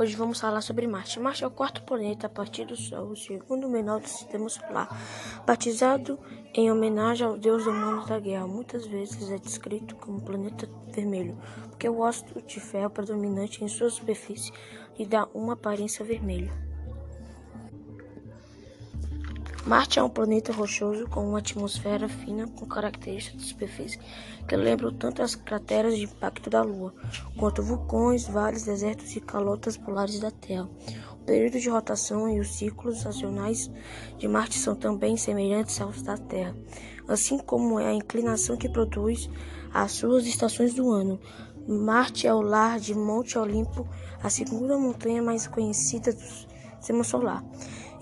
Hoje vamos falar sobre Marte. Marte é o quarto planeta a partir do Sol, o segundo menor do sistema solar, batizado em homenagem ao deus humano da guerra. Muitas vezes é descrito como planeta vermelho, porque o óxido de ferro predominante em sua superfície lhe dá uma aparência vermelha. Marte é um planeta rochoso com uma atmosfera fina com características de superfície que lembram tanto as crateras de impacto da Lua, quanto vulcões, vales, desertos e calotas polares da Terra. O período de rotação e os ciclos estacionais de Marte são também semelhantes aos da Terra, assim como é a inclinação que produz as suas estações do ano. Marte é o lar de Monte Olimpo, a segunda montanha mais conhecida do sistema solar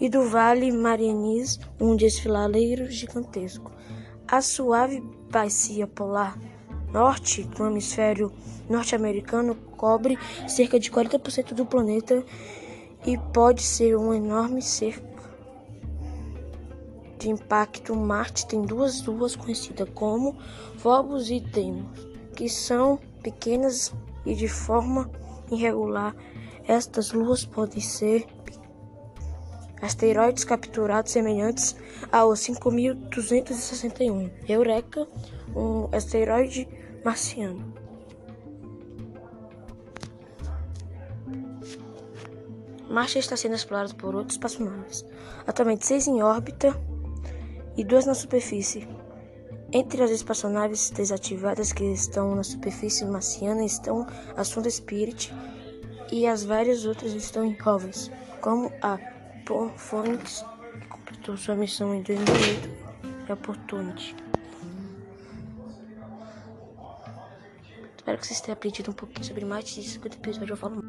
e do Vale Marianis, um desfiladeiro gigantesco. A suave bacia polar norte do hemisfério norte-americano cobre cerca de 40% do planeta e pode ser um enorme cerco de impacto. Marte tem duas luas conhecidas como Phobos e Deimos, que são pequenas e de forma irregular. Estas luas podem ser asteroides capturados semelhantes ao 5261 Eureka, um asteroide marciano. Marte está sendo explorado por outros espaçonaves, atualmente seis em órbita e duas na superfície. Entre as espaçonaves desativadas que estão na superfície marciana estão a sonda Spirit e as várias outras estão em rovers, como a Phoenix completou sua missão em 2008 e Opportunity. Espero que vocês tenham aprendido um pouquinho sobre mais de 50 episódios. Eu falo